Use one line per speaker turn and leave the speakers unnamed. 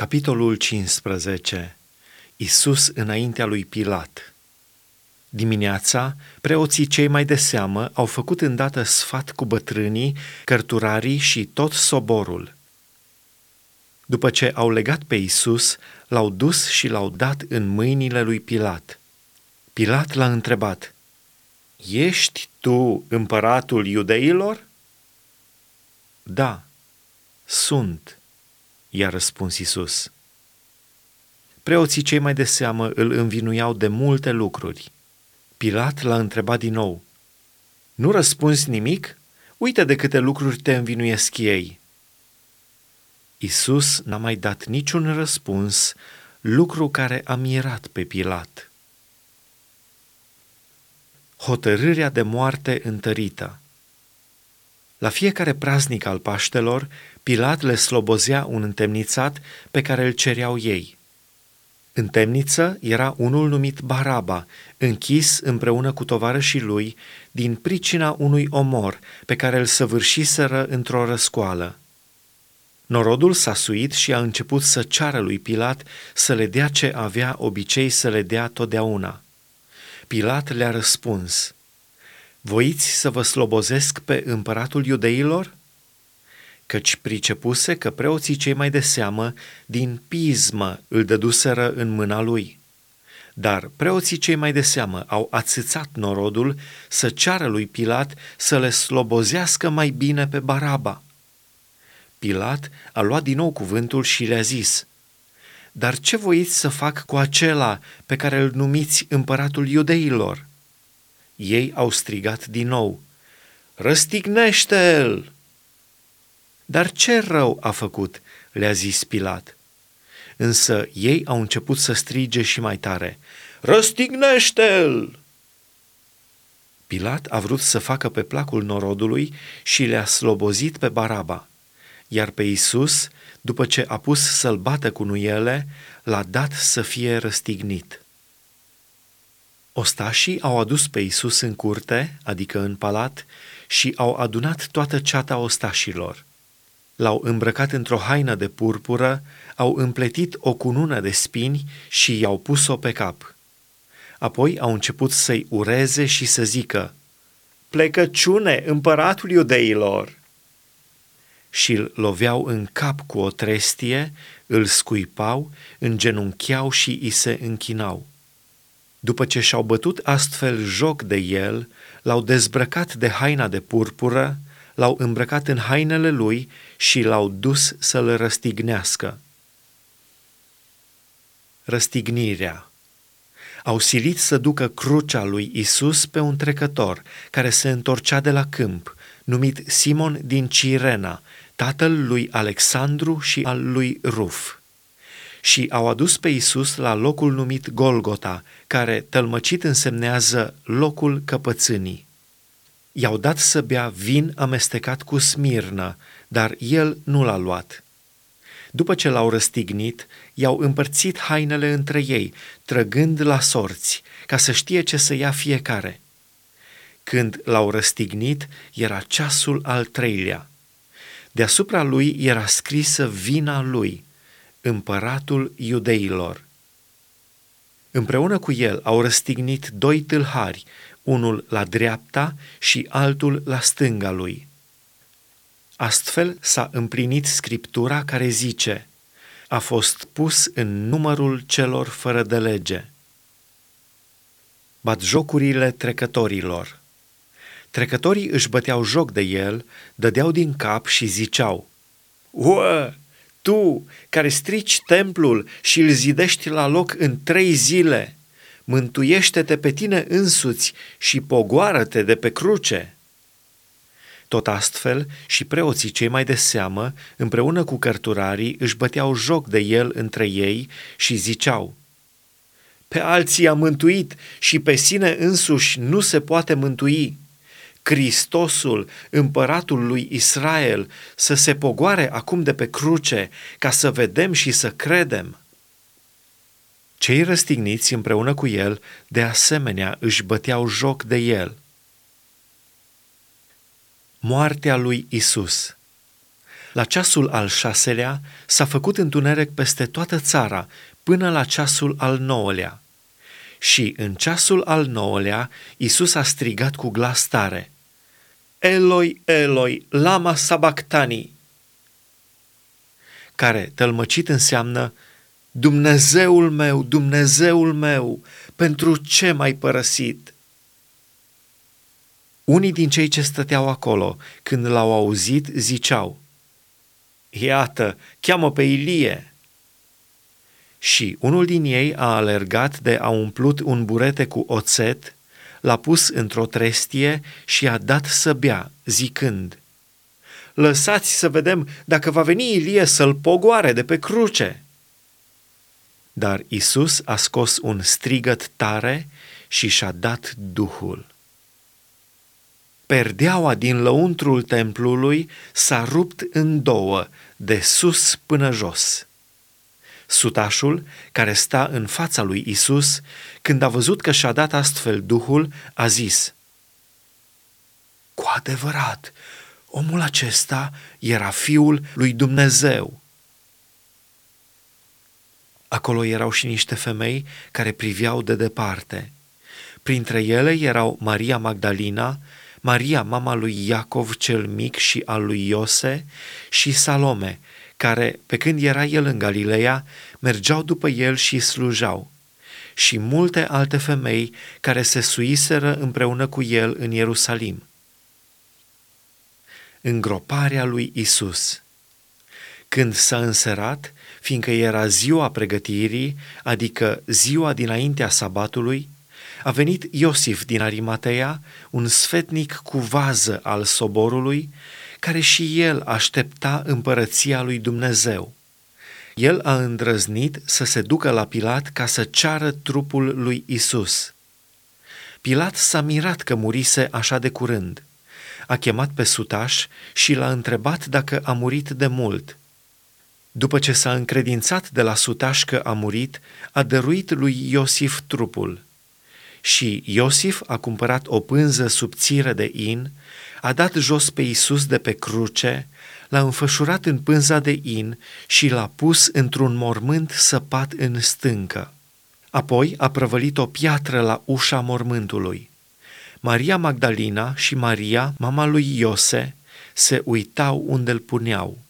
Capitolul 15. Isus înaintea lui Pilat. Dimineața, preoții cei mai de seamă au făcut îndată sfat cu bătrânii, cărturarii și tot soborul. După ce au legat pe Isus, l-au dus și l-au dat în mâinile lui Pilat. Pilat l-a întrebat, Ești tu împăratul iudeilor? Da, sunt, i-a răspuns Isus. Preoții cei mai de seamă îl învinuiau de multe lucruri. Pilat l-a întrebat din nou, Nu răspunzi nimic? Uite de câte lucruri te învinuiesc ei. Isus n-a mai dat niciun răspuns, lucru care a mirat pe Pilat. Hotărârea de moarte întărită La fiecare praznic al Paștelor, Pilat le slobozea un întemnițat pe care îl cereau ei. În temniță era unul numit Baraba, închis împreună cu tovarășii lui din pricina unui omor pe care îl săvârșiseră într-o răscoală. Norodul s-a suit și a început să ceară lui Pilat să le dea ce avea obicei să le dea totdeauna. Pilat le-a răspuns, Voiți să vă slobozesc pe împăratul iudeilor?" căci pricepuse că preoții cei mai de seamă din pismă îl dăduseră în mâna lui. Dar preoții cei mai de seamă au ațățat norodul să ceară lui Pilat să le slobozească mai bine pe Baraba. Pilat a luat din nou cuvântul și le-a zis, Dar ce voiți să fac cu acela pe care îl numiți împăratul iudeilor? Ei au strigat din nou, Răstignește-l! Dar ce rău a făcut? le-a zis Pilat. Însă ei au început să strige și mai tare, Răstignește-l! Pilat a vrut să facă pe placul norodului și le-a slobozit pe Baraba, iar pe Isus, după ce a pus să-l bată cu nuiele, l-a dat să fie răstignit. Ostașii au adus pe Isus în curte, adică în palat, și au adunat toată ceata ostașilor – l-au îmbrăcat într-o haină de purpură, au împletit o cunună de spini și i-au pus-o pe cap. Apoi au început să-i ureze și să zică, Plecăciune, împăratul iudeilor! Și îl loveau în cap cu o trestie, îl scuipau, îngenuncheau și îi se închinau. După ce și-au bătut astfel joc de el, l-au dezbrăcat de haina de purpură, l-au îmbrăcat în hainele lui și l-au dus să-l răstignească. Răstignirea au silit să ducă crucea lui Isus pe un trecător care se întorcea de la câmp, numit Simon din Cirena, tatăl lui Alexandru și al lui Ruf. Și au adus pe Isus la locul numit Golgota, care tălmăcit însemnează locul căpățânii. I-au dat să bea vin amestecat cu smirnă, dar el nu l-a luat. După ce l-au răstignit, i-au împărțit hainele între ei, trăgând la sorți, ca să știe ce să ia fiecare. Când l-au răstignit, era ceasul al treilea. Deasupra lui era scrisă vina lui, împăratul iudeilor. Împreună cu el au răstignit doi tâlhari, unul la dreapta și altul la stânga lui. Astfel s-a împlinit scriptura care zice, a fost pus în numărul celor fără de lege. Bat jocurile trecătorilor. Trecătorii își băteau joc de el, dădeau din cap și ziceau, Uă, tu care strici templul și îl zidești la loc în trei zile, mântuiește-te pe tine însuți și pogoară-te de pe cruce. Tot astfel și preoții cei mai de seamă, împreună cu cărturarii, își băteau joc de el între ei și ziceau, Pe alții a mântuit și pe sine însuși nu se poate mântui. Hristosul, împăratul lui Israel, să se pogoare acum de pe cruce, ca să vedem și să credem. Cei răstigniți împreună cu el, de asemenea, își băteau joc de el. Moartea lui Isus. La ceasul al șaselea s-a făcut întuneric peste toată țara până la ceasul al nouălea. Și în ceasul al nouălea, Isus a strigat cu glas tare, Eloi, Eloi, lama sabactani, care tălmăcit înseamnă Dumnezeul meu, Dumnezeul meu, pentru ce m-ai părăsit? Unii din cei ce stăteau acolo, când l-au auzit, ziceau, Iată, cheamă pe Ilie. Și unul din ei a alergat de a umplut un burete cu oțet, l-a pus într-o trestie și a dat să bea, zicând, Lăsați să vedem dacă va veni Ilie să-l pogoare de pe cruce. Dar Isus a scos un strigăt tare și și-a dat Duhul. Perdeaua din lăuntrul templului s-a rupt în două, de sus până jos. Sutașul, care sta în fața lui Isus, când a văzut că și-a dat astfel Duhul, a zis, Cu adevărat, omul acesta era fiul lui Dumnezeu. Acolo erau și niște femei care priveau de departe. Printre ele erau Maria Magdalina, Maria, mama lui Iacov cel mic și al lui Iose, și Salome, care, pe când era el în Galileea, mergeau după el și slujau, și multe alte femei care se suiseră împreună cu el în Ierusalim. Îngroparea lui Isus. Când s-a înserat, fiindcă era ziua pregătirii, adică ziua dinaintea sabatului, a venit Iosif din Arimatea, un sfetnic cu vază al soborului, care și el aștepta împărăția lui Dumnezeu. El a îndrăznit să se ducă la Pilat ca să ceară trupul lui Isus. Pilat s-a mirat că murise așa de curând. A chemat pe sutaș și l-a întrebat dacă a murit de mult. După ce s-a încredințat de la sutaș că a murit, a dăruit lui Iosif trupul – și Iosif a cumpărat o pânză subțire de in, a dat jos pe Isus de pe cruce, l-a înfășurat în pânza de in și l-a pus într-un mormânt săpat în stâncă. Apoi a prăvălit o piatră la ușa mormântului. Maria Magdalena și Maria, mama lui Iose, se uitau unde îl puneau –